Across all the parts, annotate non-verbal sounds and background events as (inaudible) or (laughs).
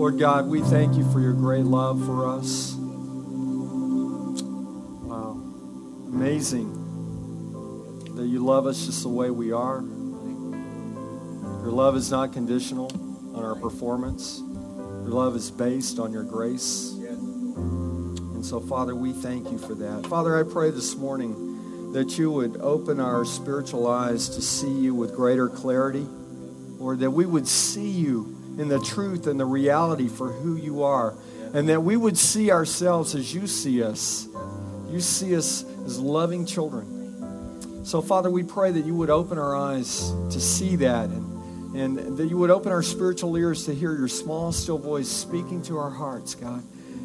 Lord God, we thank you for your great love for us. Wow. Amazing that you love us just the way we are. Your love is not conditional on our performance. Your love is based on your grace. And so, Father, we thank you for that. Father, I pray this morning that you would open our spiritual eyes to see you with greater clarity, or that we would see you in the truth and the reality for who you are, and that we would see ourselves as you see us. You see us as loving children. So, Father, we pray that you would open our eyes to see that and, and that you would open our spiritual ears to hear your small, still voice speaking to our hearts, God.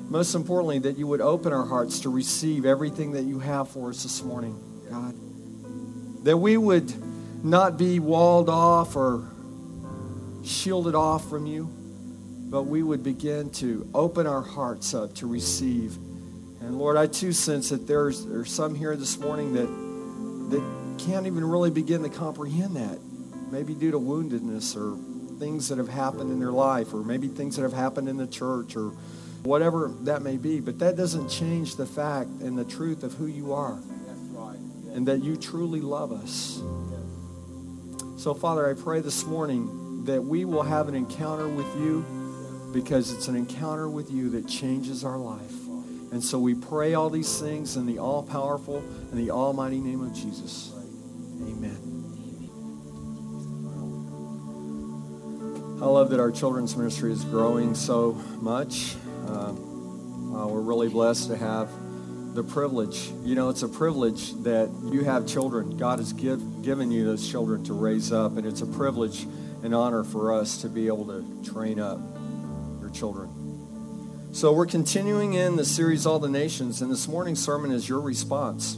Most importantly, that you would open our hearts to receive everything that you have for us this morning, God. That we would not be walled off or shielded off from you, but we would begin to open our hearts up to receive. And Lord, I too sense that there's, there's some here this morning that, that can't even really begin to comprehend that. Maybe due to woundedness or things that have happened in their life, or maybe things that have happened in the church, or whatever that may be. But that doesn't change the fact and the truth of who you are. And that you truly love us. So, Father, I pray this morning that we will have an encounter with you because it's an encounter with you that changes our life. And so we pray all these things in the all powerful and the almighty name of Jesus. Amen. I love that our children's ministry is growing so much. Uh, uh, we're really blessed to have the privilege. You know, it's a privilege that you have children. God has give, given you those children to raise up, and it's a privilege an honor for us to be able to train up your children. So, we're continuing in the series All the Nations, and this morning's sermon is your response.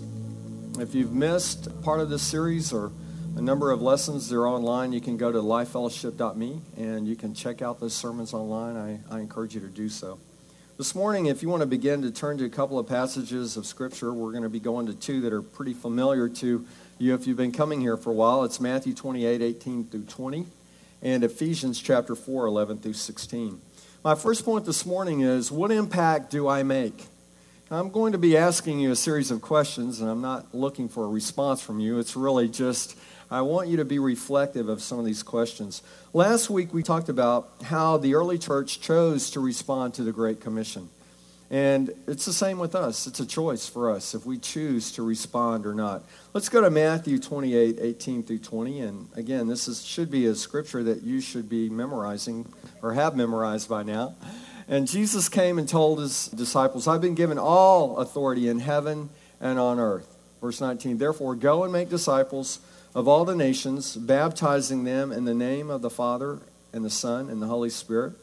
If you've missed part of this series or a number of lessons, they're online. You can go to lifefellowship.me and you can check out those sermons online. I, I encourage you to do so. This morning, if you want to begin to turn to a couple of passages of Scripture, we're going to be going to two that are pretty familiar to you if you've been coming here for a while. It's Matthew 28 18 through 20 and Ephesians chapter 4, 11 through 16. My first point this morning is what impact do I make? I'm going to be asking you a series of questions, and I'm not looking for a response from you. It's really just, I want you to be reflective of some of these questions. Last week, we talked about how the early church chose to respond to the Great Commission. And it's the same with us. It's a choice for us if we choose to respond or not. Let's go to Matthew 28, 18 through 20. And again, this is, should be a scripture that you should be memorizing or have memorized by now. And Jesus came and told his disciples, I've been given all authority in heaven and on earth. Verse 19, therefore go and make disciples of all the nations, baptizing them in the name of the Father and the Son and the Holy Spirit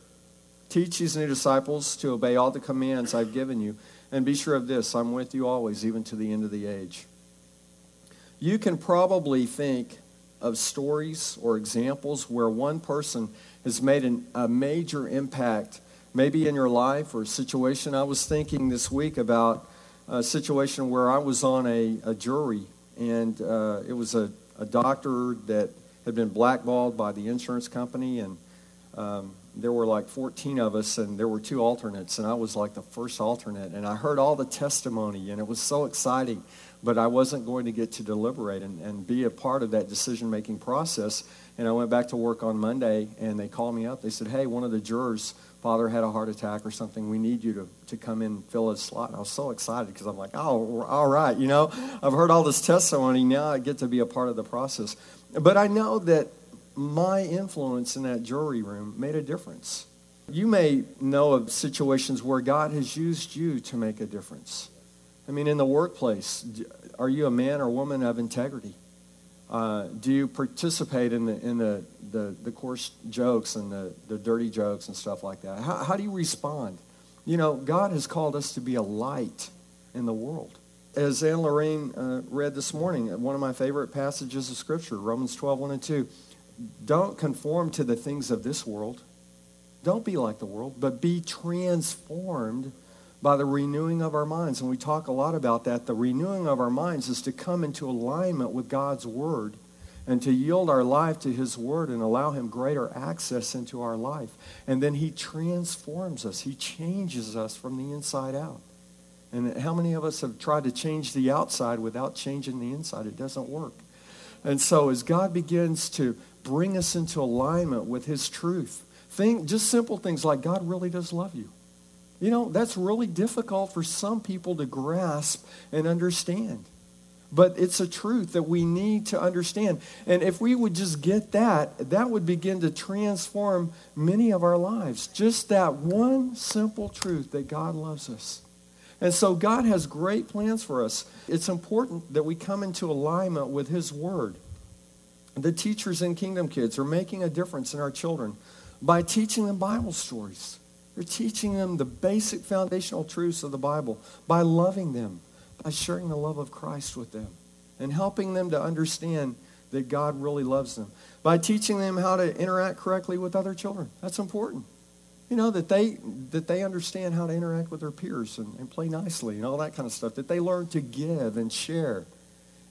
Teach these new disciples to obey all the commands I've given you. And be sure of this I'm with you always, even to the end of the age. You can probably think of stories or examples where one person has made an, a major impact, maybe in your life or a situation. I was thinking this week about a situation where I was on a, a jury, and uh, it was a, a doctor that had been blackballed by the insurance company, and um, there were like 14 of us and there were two alternates and i was like the first alternate. And i heard all the testimony and it was so exciting but i wasn't going to get to deliberate and, and be a part of that decision making process. And i went back to work on monday and they called me up. They said hey one of the jurors father had a heart attack or something. We need you to, to come in and fill his slot. And i was so excited because i'm like oh all right you know? I've heard all this testimony. Now i get to be a part of the process. But i know that my influence in that jury room made a difference. You may know of situations where God has used you to make a difference. I mean, in the workplace, are you a man or woman of integrity? Uh, do you participate in the in the, the, the coarse jokes and the, the dirty jokes and stuff like that? How, how do you respond? You know, God has called us to be a light in the world. As Anne Lorraine uh, read this morning, one of my favorite passages of Scripture, Romans 12, 1 and 2 don't conform to the things of this world. Don't be like the world, but be transformed by the renewing of our minds. And we talk a lot about that. The renewing of our minds is to come into alignment with God's word and to yield our life to His Word and allow Him greater access into our life. And then He transforms us, He changes us from the inside out. And how many of us have tried to change the outside without changing the inside? It doesn't work. And so as God begins to bring us into alignment with His truth, think just simple things like God really does love you. You know, that's really difficult for some people to grasp and understand. But it's a truth that we need to understand. And if we would just get that, that would begin to transform many of our lives. Just that one simple truth that God loves us. And so God has great plans for us. It's important that we come into alignment with His Word. The teachers in Kingdom Kids are making a difference in our children by teaching them Bible stories. They're teaching them the basic foundational truths of the Bible by loving them by sharing the love of Christ with them and helping them to understand that God really loves them. By teaching them how to interact correctly with other children. That's important. You know, that they that they understand how to interact with their peers and, and play nicely and all that kind of stuff. That they learn to give and share.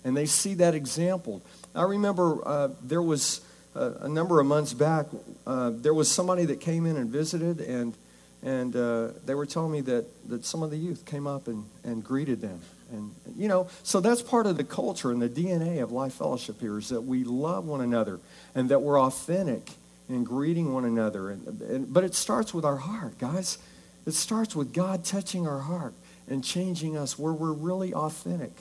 And they see that example. I remember uh, there was uh, a number of months back, uh, there was somebody that came in and visited, and and uh, they were telling me that, that some of the youth came up and, and greeted them. And, you know, so that's part of the culture and the DNA of Life Fellowship here is that we love one another and that we're authentic in greeting one another. And, and, but it starts with our heart, guys. It starts with God touching our heart and changing us where we're really authentic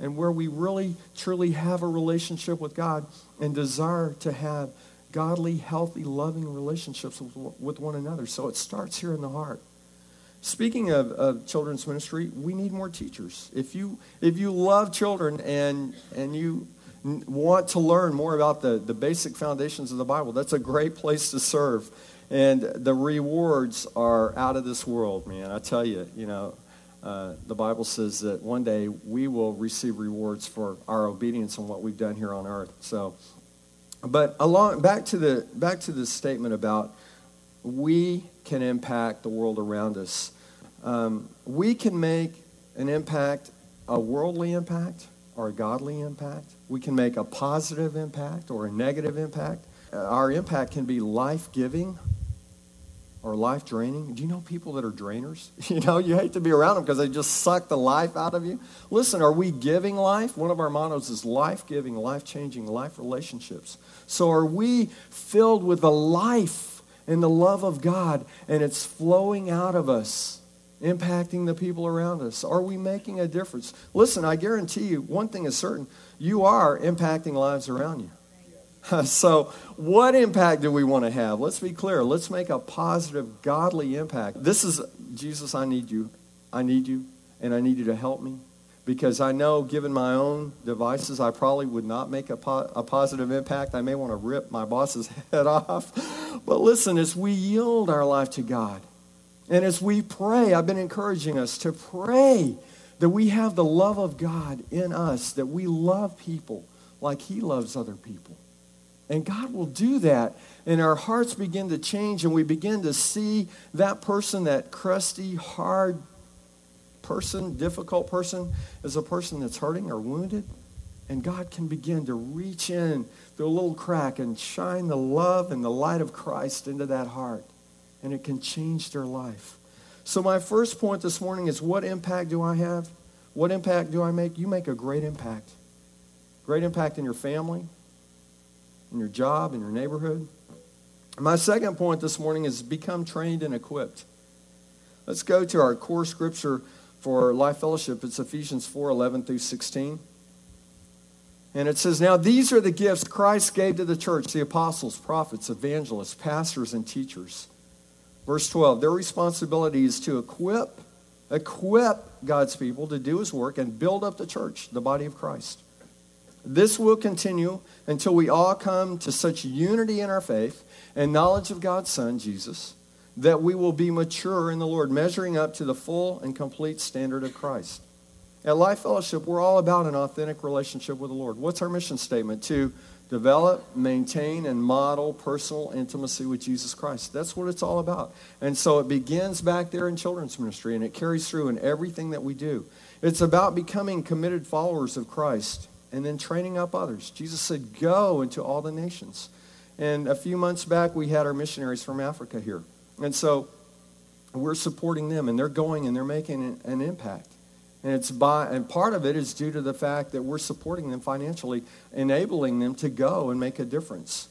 and where we really, truly have a relationship with God and desire to have godly, healthy, loving relationships with, with one another. So it starts here in the heart. Speaking of, of, children's ministry, we need more teachers. If you, if you love children and, and you want to learn more about the, the basic foundations of the Bible, that's a great place to serve. And the rewards are out of this world, man. I tell you, you know, uh, the Bible says that one day we will receive rewards for our obedience and what we've done here on earth. So but along back to the back to the statement about we can impact the world around us. Um, we can make an impact, a worldly impact or a godly impact. We can make a positive impact or a negative impact. Uh, our impact can be life giving or life draining. Do you know people that are drainers? (laughs) You know, you hate to be around them because they just suck the life out of you. Listen, are we giving life? One of our mottos is life giving, life changing, life relationships. So are we filled with the life and the love of God and it's flowing out of us? impacting the people around us? Are we making a difference? Listen, I guarantee you, one thing is certain you are impacting lives around you. (laughs) so, what impact do we want to have? Let's be clear. Let's make a positive, godly impact. This is Jesus, I need you. I need you, and I need you to help me. Because I know, given my own devices, I probably would not make a, po- a positive impact. I may want to rip my boss's (laughs) head off. But listen, as we yield our life to God, and as we pray, I've been encouraging us to pray that we have the love of God in us, that we love people like He loves other people. And God will do that. And our hearts begin to change, and we begin to see that person, that crusty, hard person, difficult person, as a person that's hurting or wounded. And God can begin to reach in through a little crack and shine the love and the light of Christ into that heart. And it can change their life. So, my first point this morning is what impact do I have? What impact do I make? You make a great impact. Great impact in your family, in your job, in your neighborhood. My second point this morning is become trained and equipped. Let's go to our core scripture for Life Fellowship. It's Ephesians 4 11 through 16. And it says, Now these are the gifts Christ gave to the church the apostles, prophets, evangelists, pastors, and teachers. Verse 12 Their responsibility is to equip, equip God's people to do his work and build up the church, the body of Christ. This will continue until we all come to such unity in our faith and knowledge of God's Son, Jesus, that we will be mature in the Lord, measuring up to the full and complete standard of Christ. At Life Fellowship, we're all about an authentic relationship with the Lord. What's our mission statement? To develop, maintain, and model personal intimacy with Jesus Christ. That's what it's all about. And so it begins back there in children's ministry, and it carries through in everything that we do. It's about becoming committed followers of Christ and then training up others. Jesus said, Go into all the nations. And a few months back, we had our missionaries from Africa here. And so we're supporting them, and they're going and they're making an impact. And it's by and part of it is due to the fact that we're supporting them financially, enabling them to go and make a difference.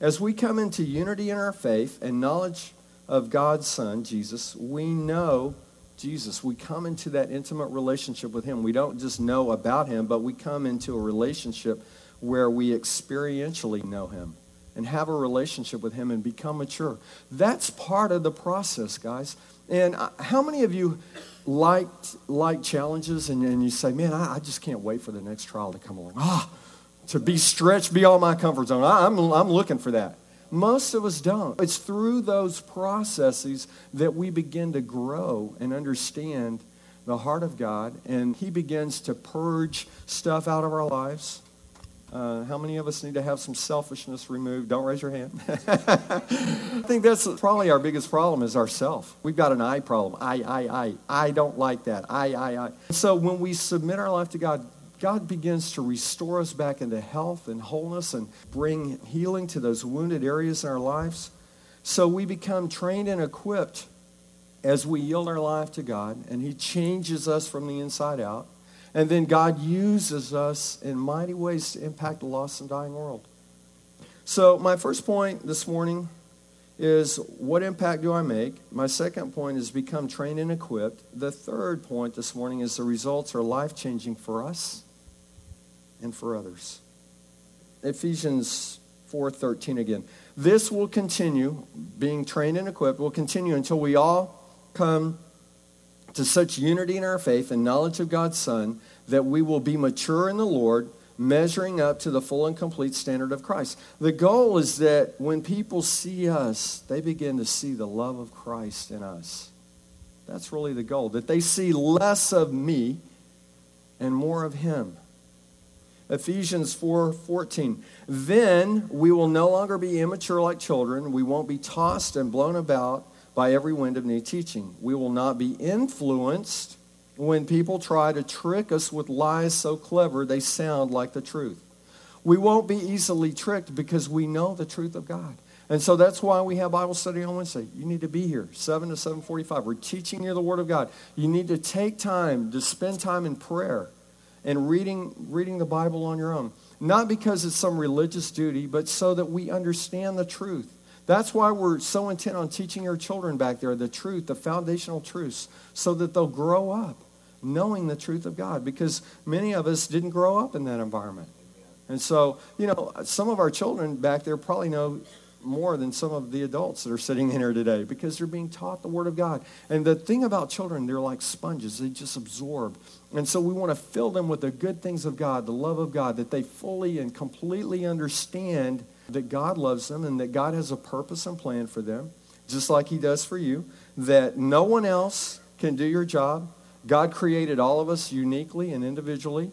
As we come into unity in our faith and knowledge of God's Son, Jesus, we know Jesus. We come into that intimate relationship with Him. We don't just know about Him, but we come into a relationship where we experientially know Him and have a relationship with Him and become mature. That's part of the process, guys. And uh, how many of you liked like challenges and, and you say, man, I, I, just can't wait for the next trial to come along. Ah, to be stretched beyond my comfort zone. I, I'm, I'm looking for that. Most of us don't. It's through those processes that we begin to grow and understand the heart of God, and He begins to purge stuff out of our lives uh, how many of us need to have some selfishness removed? Don't raise your hand. (laughs) I think that's probably our biggest problem is ourself. We've got an I problem. I, I, I. I don't like that. I, I, I. So when we submit our life to God, God begins to restore us back into health and wholeness and bring healing to those wounded areas in our lives. So we become trained and equipped as we yield our life to God, and He changes us from the inside out. And then God uses us in mighty ways to impact a lost and dying world. So, my first point this morning is what impact do I make? My second point is become trained and equipped. The third point this morning is the results are life changing for us and for others. Ephesians 4:13 again. This will continue being trained and equipped will continue until we all come to such unity in our faith and knowledge of God's Son that we will be mature in the Lord, measuring up to the full and complete standard of Christ. The goal is that when people see us, they begin to see the love of Christ in us. That's really the goal, that they see less of me and more of Him. Ephesians 4:14. Then we will no longer be immature like children. We won't be tossed and blown about by every wind of new teaching. We will not be influenced when people try to trick us with lies so clever they sound like the truth. We won't be easily tricked because we know the truth of God. And so that's why we have Bible study on Wednesday. You need to be here, 7 to 7:45. We're teaching you the word of God. You need to take time to spend time in prayer and reading reading the Bible on your own. Not because it's some religious duty, but so that we understand the truth. That's why we're so intent on teaching our children back there the truth, the foundational truths, so that they'll grow up knowing the truth of God because many of us didn't grow up in that environment. And so, you know, some of our children back there probably know more than some of the adults that are sitting in here today because they're being taught the Word of God. And the thing about children, they're like sponges, they just absorb. And so we want to fill them with the good things of God, the love of God, that they fully and completely understand that God loves them and that God has a purpose and plan for them, just like He does for you, that no one else can do your job God created all of us uniquely and individually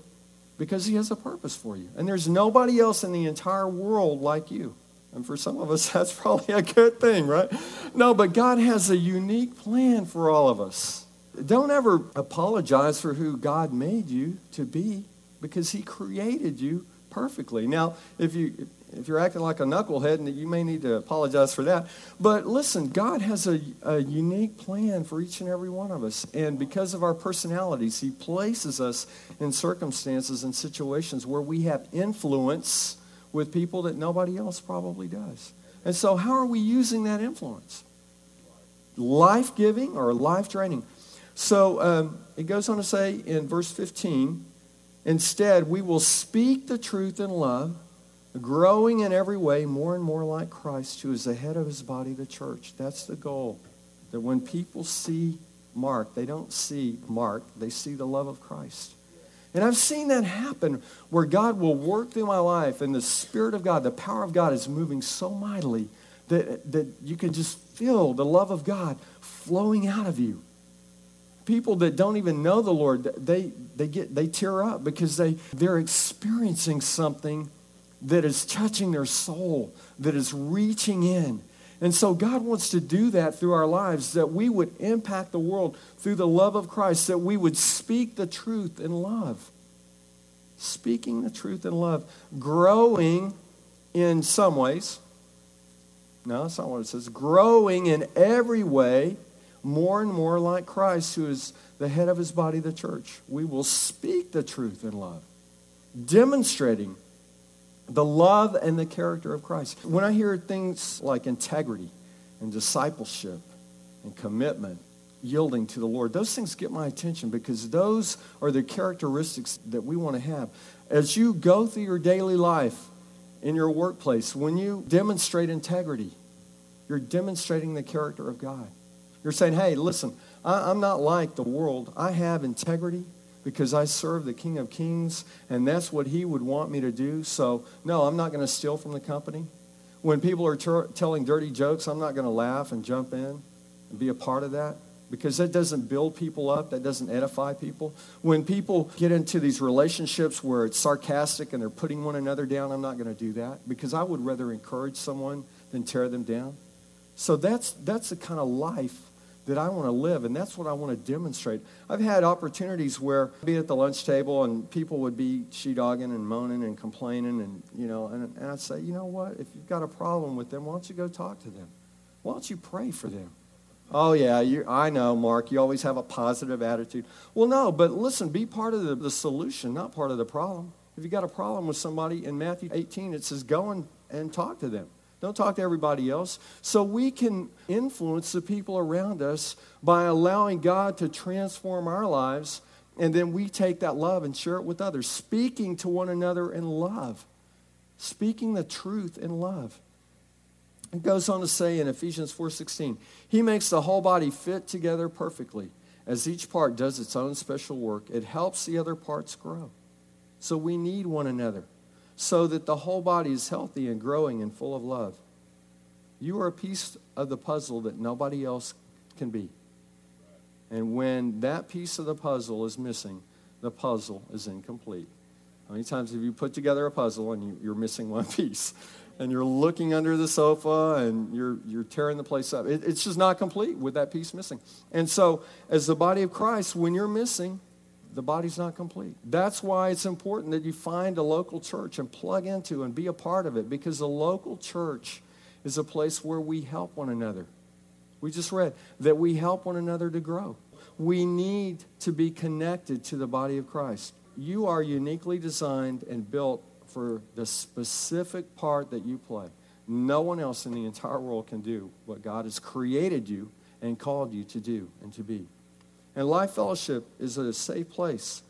because He has a purpose for you. And there's nobody else in the entire world like you. And for some of us, (laughs) that's probably a good thing, right? No, but God has a unique plan for all of us. Don't ever apologize for who God made you to be because He created you perfectly. Now, if you if you're acting like a knucklehead, you may need to apologize for that. But listen, God has a, a unique plan for each and every one of us. And because of our personalities, He places us in circumstances and situations where we have influence with people that nobody else probably does. And so, how are we using that influence? Life giving or life draining? So, um, it goes on to say in verse 15 instead, we will speak the truth in love growing in every way more and more like Christ, who is the head of his body, the church. That's the goal. That when people see Mark, they don't see Mark, they see the love of Christ. And I've seen that happen where God will work through my life and the Spirit of God, the power of God is moving so mightily that, that you can just feel the love of God flowing out of you. People that don't even know the Lord, they, they, get, they tear up because they, they're experiencing something that is touching their soul, that is reaching in. And so God wants to do that through our lives, that we would impact the world through the love of Christ, that we would speak the truth in love. Speaking the truth in love. Growing in some ways. No, that's not what it says. Growing in every way more and more like Christ, who is the head of his body, the church. We will speak the truth in love, demonstrating the love and the character of Christ. When I hear things like integrity and discipleship and commitment, yielding to the Lord, those things get my attention because those are the characteristics that we want to have. As you go through your daily life in your workplace, when you demonstrate integrity, you're demonstrating the character of God. You're saying, hey, listen, I, am not like the world. I have integrity because I serve the King of Kings, and that's what he would want me to do. So, no, I'm not going to steal from the company. When people are ter- telling dirty jokes, I'm not going to laugh and jump in and be a part of that because that doesn't build people up, that doesn't edify people. When people get into these relationships where it's sarcastic and they're putting one another down, I'm not going to do that because I would rather encourage someone than tear them down. So that's, that's the kind of life that I want to live, and that's what I want to demonstrate. I've had opportunities where I'd be at the lunch table and people would be she dogging and moaning and complaining, and you know, and, and I'd say, you know what? If you've got a problem with them, why don't you go talk to them? Why don't you pray for them? Oh yeah, you, I know, Mark. You always have a positive attitude. Well, no, but listen, be part of the, the solution, not part of the problem. If you got a problem with somebody in Matthew 18, it says go and, and talk to them. Don't talk to everybody else. So we can influence the people around us by allowing God to transform our lives, and then we take that love and share it with others, speaking to one another in love, speaking the truth in love. It goes on to say in Ephesians 4:16, he makes the whole body fit together perfectly. As each part does its own special work, it helps the other parts grow. So we need one another so that the whole body is healthy and growing and full of love. You are a piece of the puzzle that nobody else can be. And when that piece of the puzzle is missing, the puzzle is incomplete. How many times have you put together a puzzle and you, are missing one (laughs) piece? And you're looking under the sofa and you're, you're tearing the place up. It, it's just not complete with that piece missing. And so, as the body of Christ, when you're missing, the body's not complete. That's why it's important that you find a local church and plug into and be a part of it because the local church is a place where we help one another. We just read that we help one another to grow. We need to be connected to the body of Christ. You are uniquely designed and built for the specific part that you play. No one else in the entire world can do what God has created you and called you to do and to be. And Life Fellowship is a safe place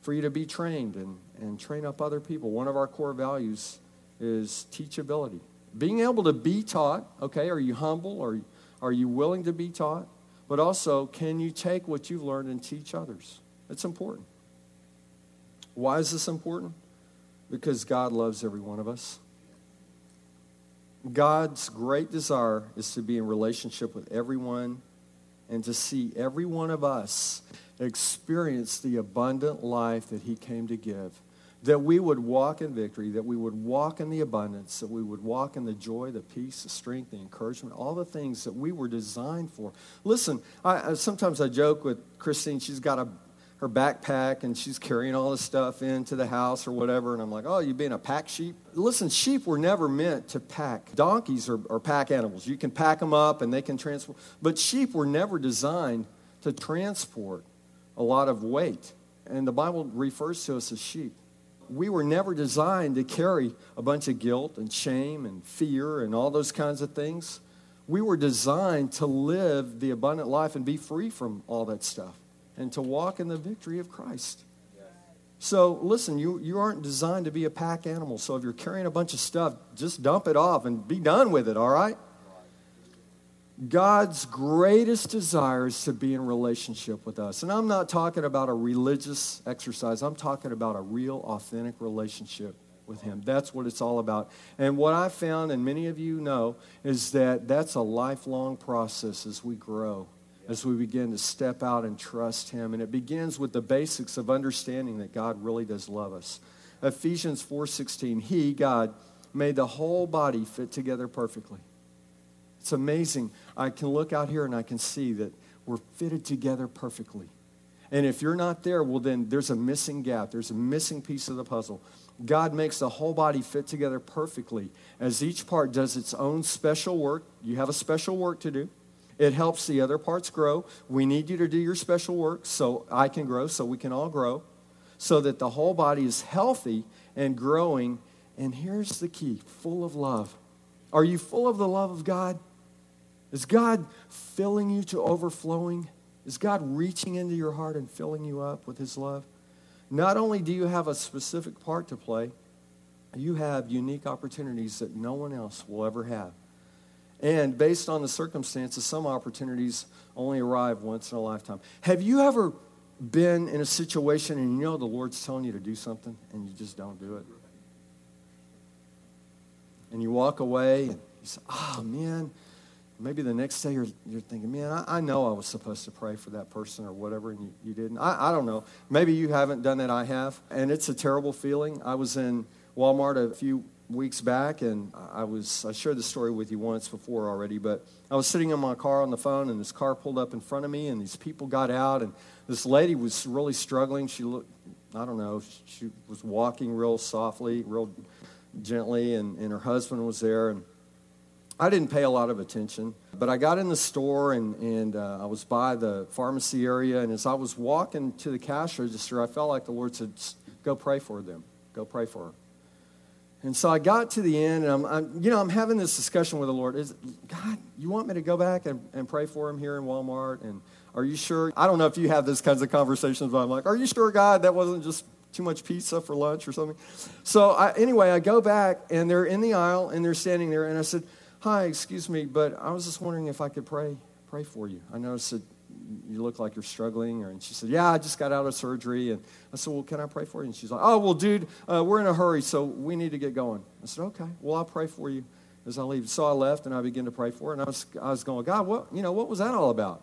for you to be trained and, and train up other people. One of our core values is teachability. Being able to be taught, okay, are you humble? Or are you willing to be taught? But also, can you take what you've learned and teach others? It's important. Why is this important? Because God loves every one of us. God's great desire is to be in relationship with everyone and to see every one of us experience the abundant life that He came to give. That we would walk in victory, that we would walk in the abundance, that we would walk in the joy, the peace, the strength, the encouragement, all the things that we were designed for. Listen, I, sometimes I joke with Christine, she's got a her backpack and she's carrying all this stuff into the house or whatever. And I'm like, oh, you being a pack sheep? Listen, sheep were never meant to pack. Donkeys are, are pack animals. You can pack them up and they can transport. But sheep were never designed to transport a lot of weight. And the Bible refers to us as sheep. We were never designed to carry a bunch of guilt and shame and fear and all those kinds of things. We were designed to live the abundant life and be free from all that stuff and to walk in the victory of Christ. So listen, you, you aren't designed to be a pack animal. So if you're carrying a bunch of stuff, just dump it off and be done with it, all right? God's greatest desire is to be in relationship with us. And I'm not talking about a religious exercise, I'm talking about a real, authentic relationship with Him. That's what it's all about. And what I found, and many of you know, is that that's a lifelong process as we grow as we begin to step out and trust Him. And it begins with the basics of understanding that God really does love us. Ephesians 4:16, He, God, made the whole body fit together perfectly. It's amazing. I can look out here and I can see that we're fitted together perfectly. And if you're not there, well, then there's a missing gap. There's a missing piece of the puzzle. God makes the whole body fit together perfectly as each part does its own special work. You have a special work to do. It helps the other parts grow. We need you to do your special work so I can grow, so we can all grow, so that the whole body is healthy and growing. And here's the key full of love. Are you full of the love of God? Is God filling you to overflowing? Is God reaching into your heart and filling you up with His love? Not only do you have a specific part to play, you have unique opportunities that no one else will ever have. And based on the circumstances, some opportunities only arrive once in a lifetime. Have you ever been in a situation and you know the Lord's telling you to do something and you just don't do it? And you walk away and you say, oh man, maybe the next day you're, you're thinking, man, I, I, know I was supposed to pray for that person or whatever, and you, you didn't. I, I don't know. Maybe you haven't done that. I have. And it's a terrible feeling. I was in Walmart a few weeks back, and I was I shared the story with you once before already, but I was sitting in my car on the phone, and this car pulled up in front of me, and these people got out, and this lady was really struggling. She looked, I don't know, she was walking real softly, real gently, and, and her husband was there, and I didn't pay a lot of attention, but I got in the store and, and uh, I was by the pharmacy area. And as I was walking to the cash register, I felt like the Lord said, Go pray for them. Go pray for her. And so I got to the end, and I'm, I'm, you know, I'm having this discussion with the Lord. Is God, you want me to go back and, and pray for him here in Walmart? And are you sure? I don't know if you have those kinds of conversations, but I'm like, are you sure, God, that wasn't just too much pizza for lunch or something? So I, anyway, I go back, and they're in the aisle, and they're standing there, and I said, hi, excuse me, but I was just wondering if I could pray, pray for you. I noticed that you look like you're struggling. Or, and she said, Yeah, I just got out of surgery. And I said, Well, can I pray for you? And she's like, Oh, well, dude, uh, we're in a hurry, so we need to get going. I said, Okay, well, I'll pray for you as I leave. So I left and I began to pray for her. And I was, I was going, God, what, you know, what was that all about?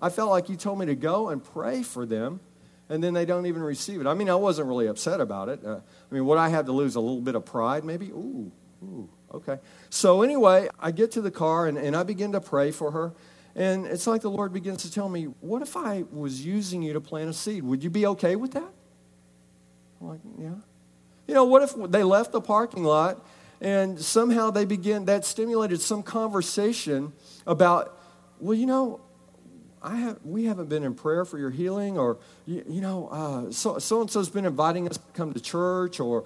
I felt like you told me to go and pray for them, and then they don't even receive it. I mean, I wasn't really upset about it. Uh, I mean, what I had to lose? A little bit of pride, maybe? Ooh, ooh, okay. So anyway, I get to the car and, and I begin to pray for her. And it's like the Lord begins to tell me, What if I was using you to plant a seed? Would you be okay with that? I'm like, Yeah. You know, what if they left the parking lot and somehow they begin, that stimulated some conversation about, well, you know, I have, we haven't been in prayer for your healing, or, you, you know, uh, so, and so's been inviting us to come to church, or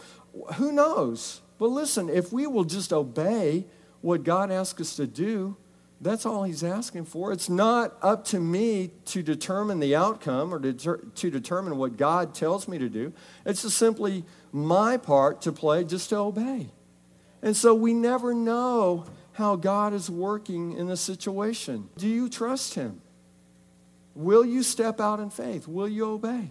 who knows? But listen, if we will just obey what God asks us to do, that's all he's asking for. It's not up to me to determine the outcome or to, determine what God tells me to do. It's just simply my part to play just to obey. And so we never know how God is working in the situation. Do you trust him? Will you step out in faith? Will you obey?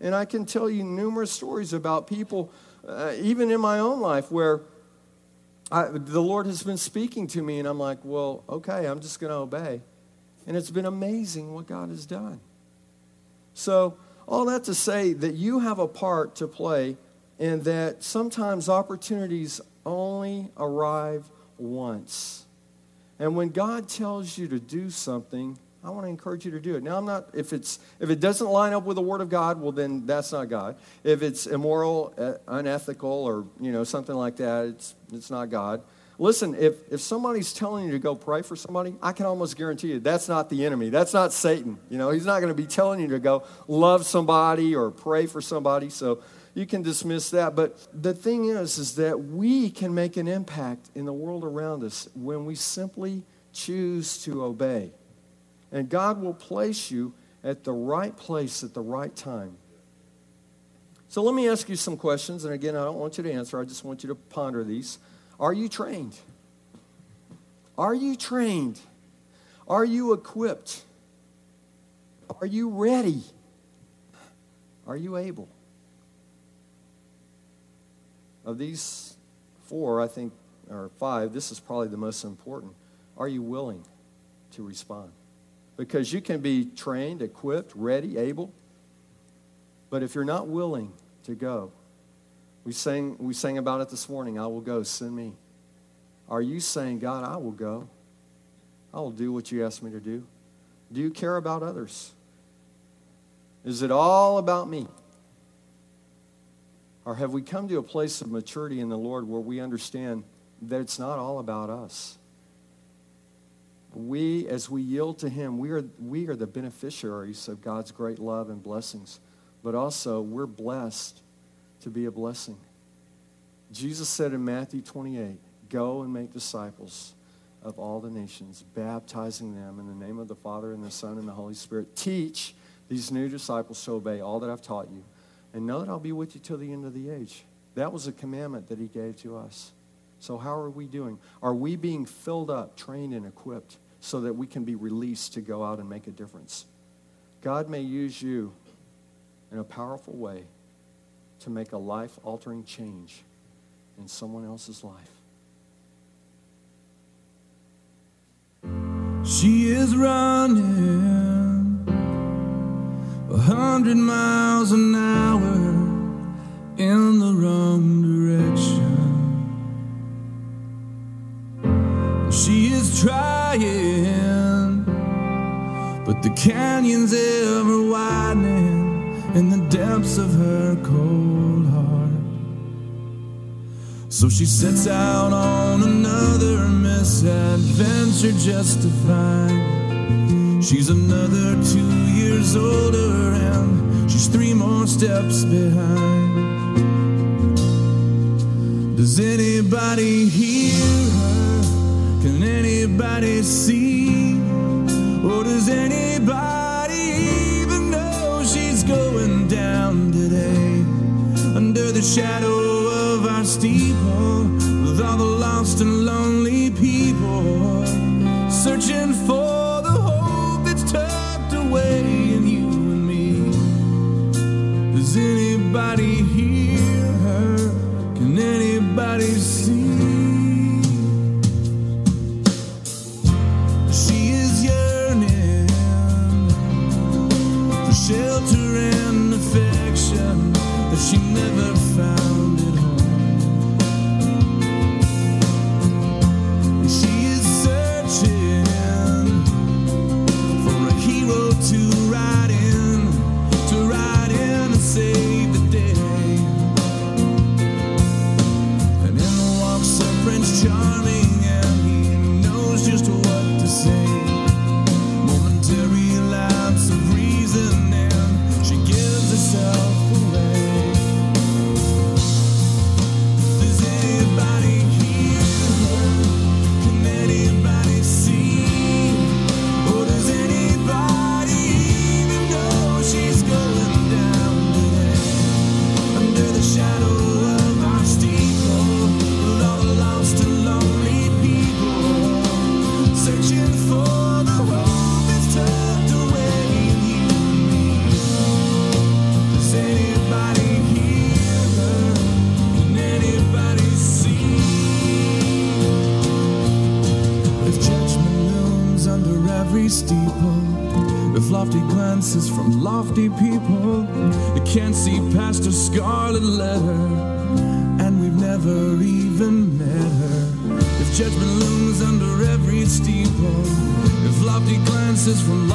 And I can tell you numerous stories about people, uh, even in my own life, where I, the Lord has been speaking to me, and I'm like, well, okay, I'm just going to obey. And it's been amazing what God has done. So, all that to say that you have a part to play, and that sometimes opportunities only arrive once. And when God tells you to do something, I want to encourage you to do it. Now, I'm not, if, it's, if it doesn't line up with the Word of God, well, then that's not God. If it's immoral, uh, unethical, or, you know, something like that, it's, it's not God. Listen, if, if somebody's telling you to go pray for somebody, I can almost guarantee you that's not the enemy. That's not Satan. You know, he's not going to be telling you to go love somebody or pray for somebody. So you can dismiss that. But the thing is, is that we can make an impact in the world around us when we simply choose to obey. And God will place you at the right place at the right time. So let me ask you some questions. And again, I don't want you to answer, I just want you to ponder these. Are you trained? Are you trained? Are you equipped? Are you ready? Are you able? Of these four, I think, or five, this is probably the most important. Are you willing to respond? Because you can be trained, equipped, ready, able. But if you're not willing to go, we sang, we sang about it this morning I will go, send me. Are you saying, God, I will go? I will do what you ask me to do? Do you care about others? Is it all about me? Or have we come to a place of maturity in the Lord where we understand that it's not all about us? We, as we yield to Him, we are, we are the beneficiaries of God's great love and blessings. But also, we're blessed to be a blessing. Jesus said in Matthew 28, Go and make disciples of all the nations, baptizing them in the name of the Father and the Son and the Holy Spirit. Teach these new disciples to obey all that I've taught you and know that I'll be with you till the end of the age. That was a commandment that he gave to us. So, how are we doing? Are we being filled up, trained, and equipped so that we can be released to go out and make a difference? God may use you in a powerful way to make a life altering change in someone else's life. She is running a hundred miles an hour in the wrong direction. The canyon's ever widening in the depths of her cold heart. So she sets out on another misadventure just to find She's another two years older and she's three more steps behind. Does anybody hear her? Can anybody see? Shadow 50 people that can't see past a scarlet letter, and we've never even met her. If judgment looms under every steeple, if lofty glances from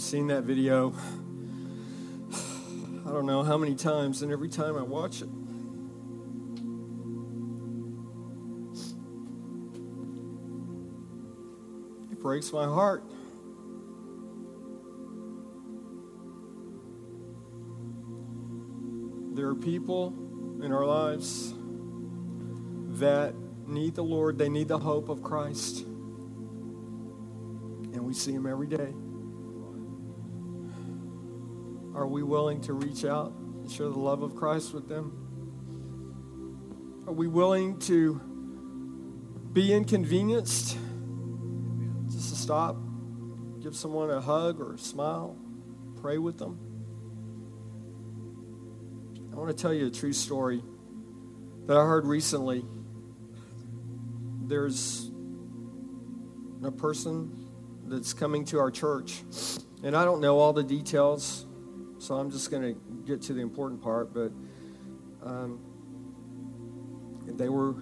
seen that video, I don't know how many times, and every time I watch it, it breaks my heart. There are people in our lives that need the Lord, they need the hope of Christ. And we see them every day. Are we willing to reach out and share the love of Christ with them? Are we willing to be inconvenienced just to stop, give someone a hug or a smile, pray with them? I want to tell you a true story that I heard recently. There's a person that's coming to our church, and I don't know all the details, so I'm just going to get to the important part. But um, they were,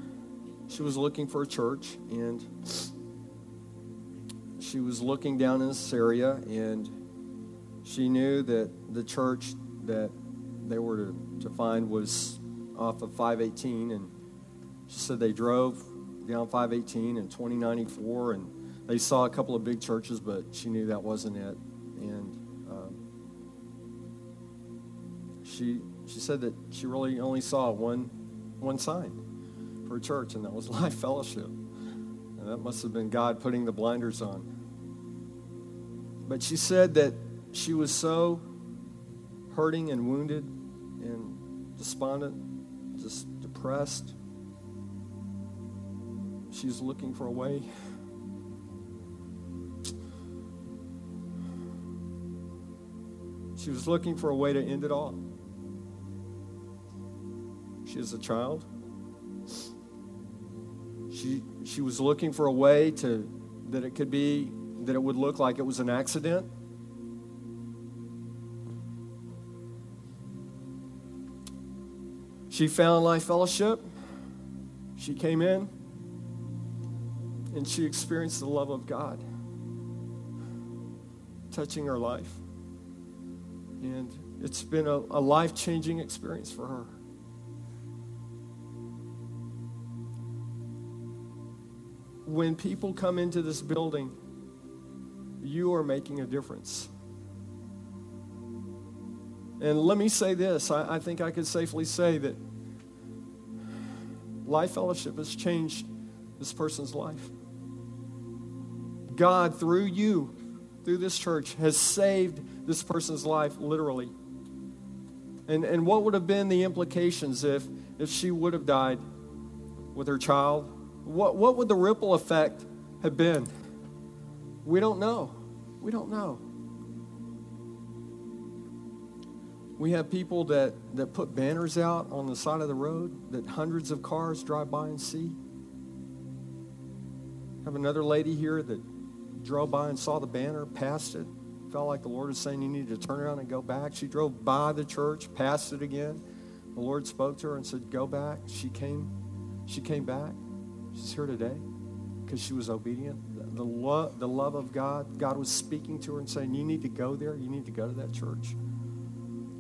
she was looking for a church, and she was looking down in this area, and she knew that the church that they were to to find was off of 518, and she said they drove down 518 in 2094, and they saw a couple of big churches, but she knew that wasn't it. And she she said that she really only saw one one sign for a church, and that was (laughs) Life Fellowship. And that must have been God putting the blinders on. But she said that she was so hurting and wounded and despondent, just depressed. She's looking for a way. She was looking for a way to end it all. She is a child. She, she was looking for a way to that it could be that it would look like it was an accident She found Life Fellowship. She came in and she experienced the love of God touching her life. And it's been a, a life changing experience for her. When people come into this building, you are making a difference. And let me say this I, I think I could safely say that Life Fellowship has changed this person's life. God, through you, through this church, has saved this person's life literally. And, and what would have been the implications if, if she would have died with her child? What, what would the ripple effect have been? We don't know. We don't know. We have people that, that put banners out on the side of the road that hundreds of cars drive by and see. Have another lady here that drove by and saw the banner, passed it, felt like the Lord was saying you need to turn around and go back. She drove by the church, passed it again. The Lord spoke to her and said, "Go back." She came. She came back. She's here today because she was obedient. The, the, lo- the love of God, God was speaking to her and saying, "You need to go there. You need to go to that church."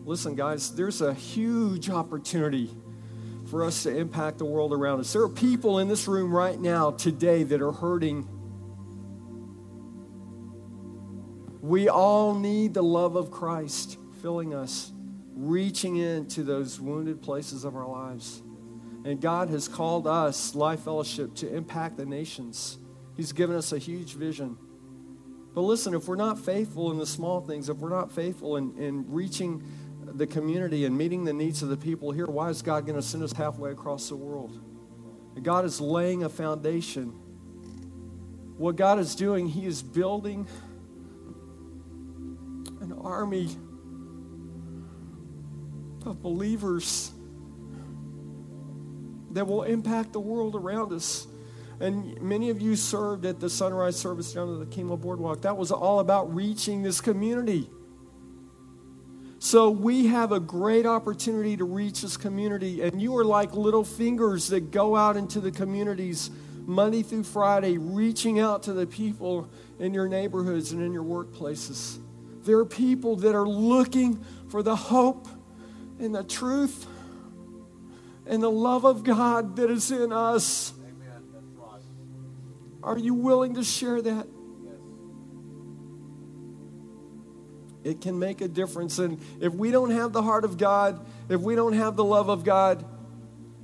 Listen, guys, there's a huge opportunity for us to impact the world around us. There are people in this room right now, today, that are hurting. We all need the love of Christ filling us, reaching into those wounded places of our lives. And God has called us, Life Fellowship, to impact the nations. He's given us a huge vision. But listen, if we're not faithful in the small things, if we're not faithful in, in reaching the community and meeting the needs of the people here, why is God going to send us halfway across the world? God is laying a foundation. What God is doing, He is building an army of believers that will impact the world around us. And many of you served at the sunrise service down at the Kemah Boardwalk. That was all about reaching this community. So we have a great opportunity to reach this community, and you are like little fingers that go out into the communities Monday through Friday, reaching out to the people in your neighborhoods and in your workplaces. There are people that are looking for the hope and the truth and the love of God that is in us. Right. Are you willing to share that? Yes. It can make a difference. And if we don't have the heart of God, if we don't have the love of God,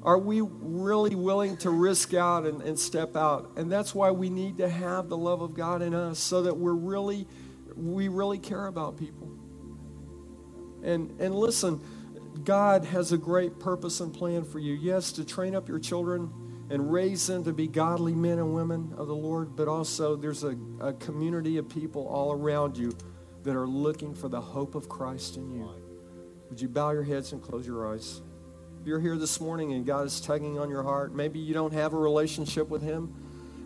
are we really willing to risk out and, and step out? And that's why we need to have the love of God in us so that we're really, we really care about people. And, and listen, God has a great purpose and plan for you. Yes, to train up your children and raise them to be godly men and women of the Lord, but also there's a, a community of people all around you that are looking for the hope of Christ in you. Would you bow your heads and close your eyes? If you're here this morning and God is tugging on your heart, maybe you don't have a relationship with Him,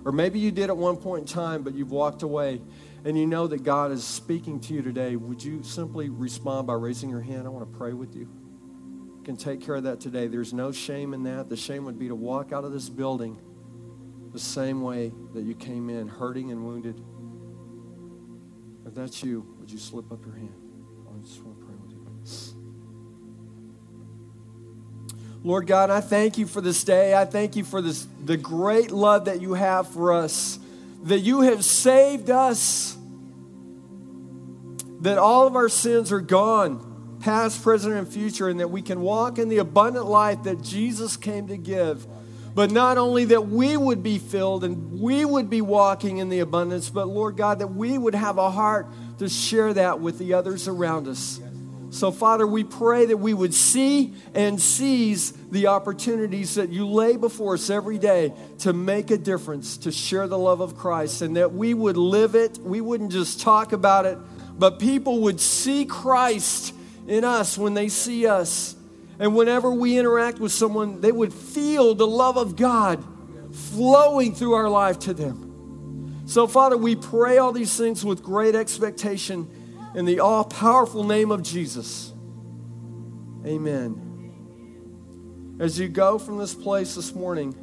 or maybe you did at one point in time, but you've walked away and you know that God is speaking to you today, would you simply respond by raising your hand? I want to pray with you. Can take care of that today. There's no shame in that. The shame would be to walk out of this building the same way that you came in, hurting and wounded. If that's you, would you slip up your hand? I just want to pray with you. Lord God, I thank you for this day. I thank you for this the great love that you have for us. That you have saved us. That all of our sins are gone, past, present, and future, and that we can walk in the abundant life that Jesus came to give. But not only that we would be filled and we would be walking in the abundance, but Lord God, that we would have a heart to share that with the others around us. So, Father, we pray that we would see and seize the opportunities that you lay before us every day to make a difference, to share the love of Christ, and that we would live it. We wouldn't just talk about it, but people would see Christ in us when they see us. And whenever we interact with someone, they would feel the love of God flowing through our life to them. So, Father, we pray all these things with great expectation in the all powerful name of Jesus. Amen. As you go from this place this morning,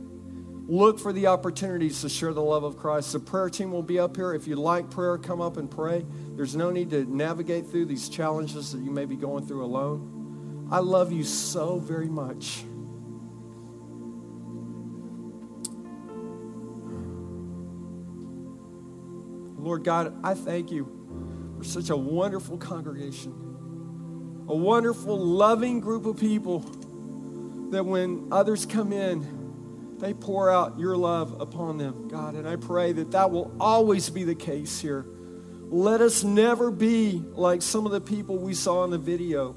look for the opportunities to share the love of Christ. The prayer team will be up here. If you like prayer, come up and pray. There's no need to navigate through these challenges that you may be going through alone. I love you so very much. Lord God, I thank you for such a wonderful congregation, a wonderful, loving group of people that when others come in, they pour out your love upon them, God. And I pray that that will always be the case here. Let us never be like some of the people we saw in the video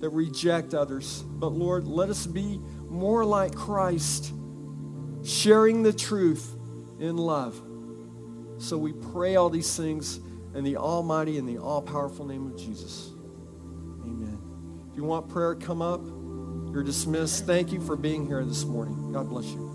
that reject others. But Lord, let us be more like Christ, sharing the truth in love. So we pray all these things in the almighty and the all powerful name of Jesus. Amen. If you want prayer, come up. You're dismissed. Thank you for being here this morning. God bless you.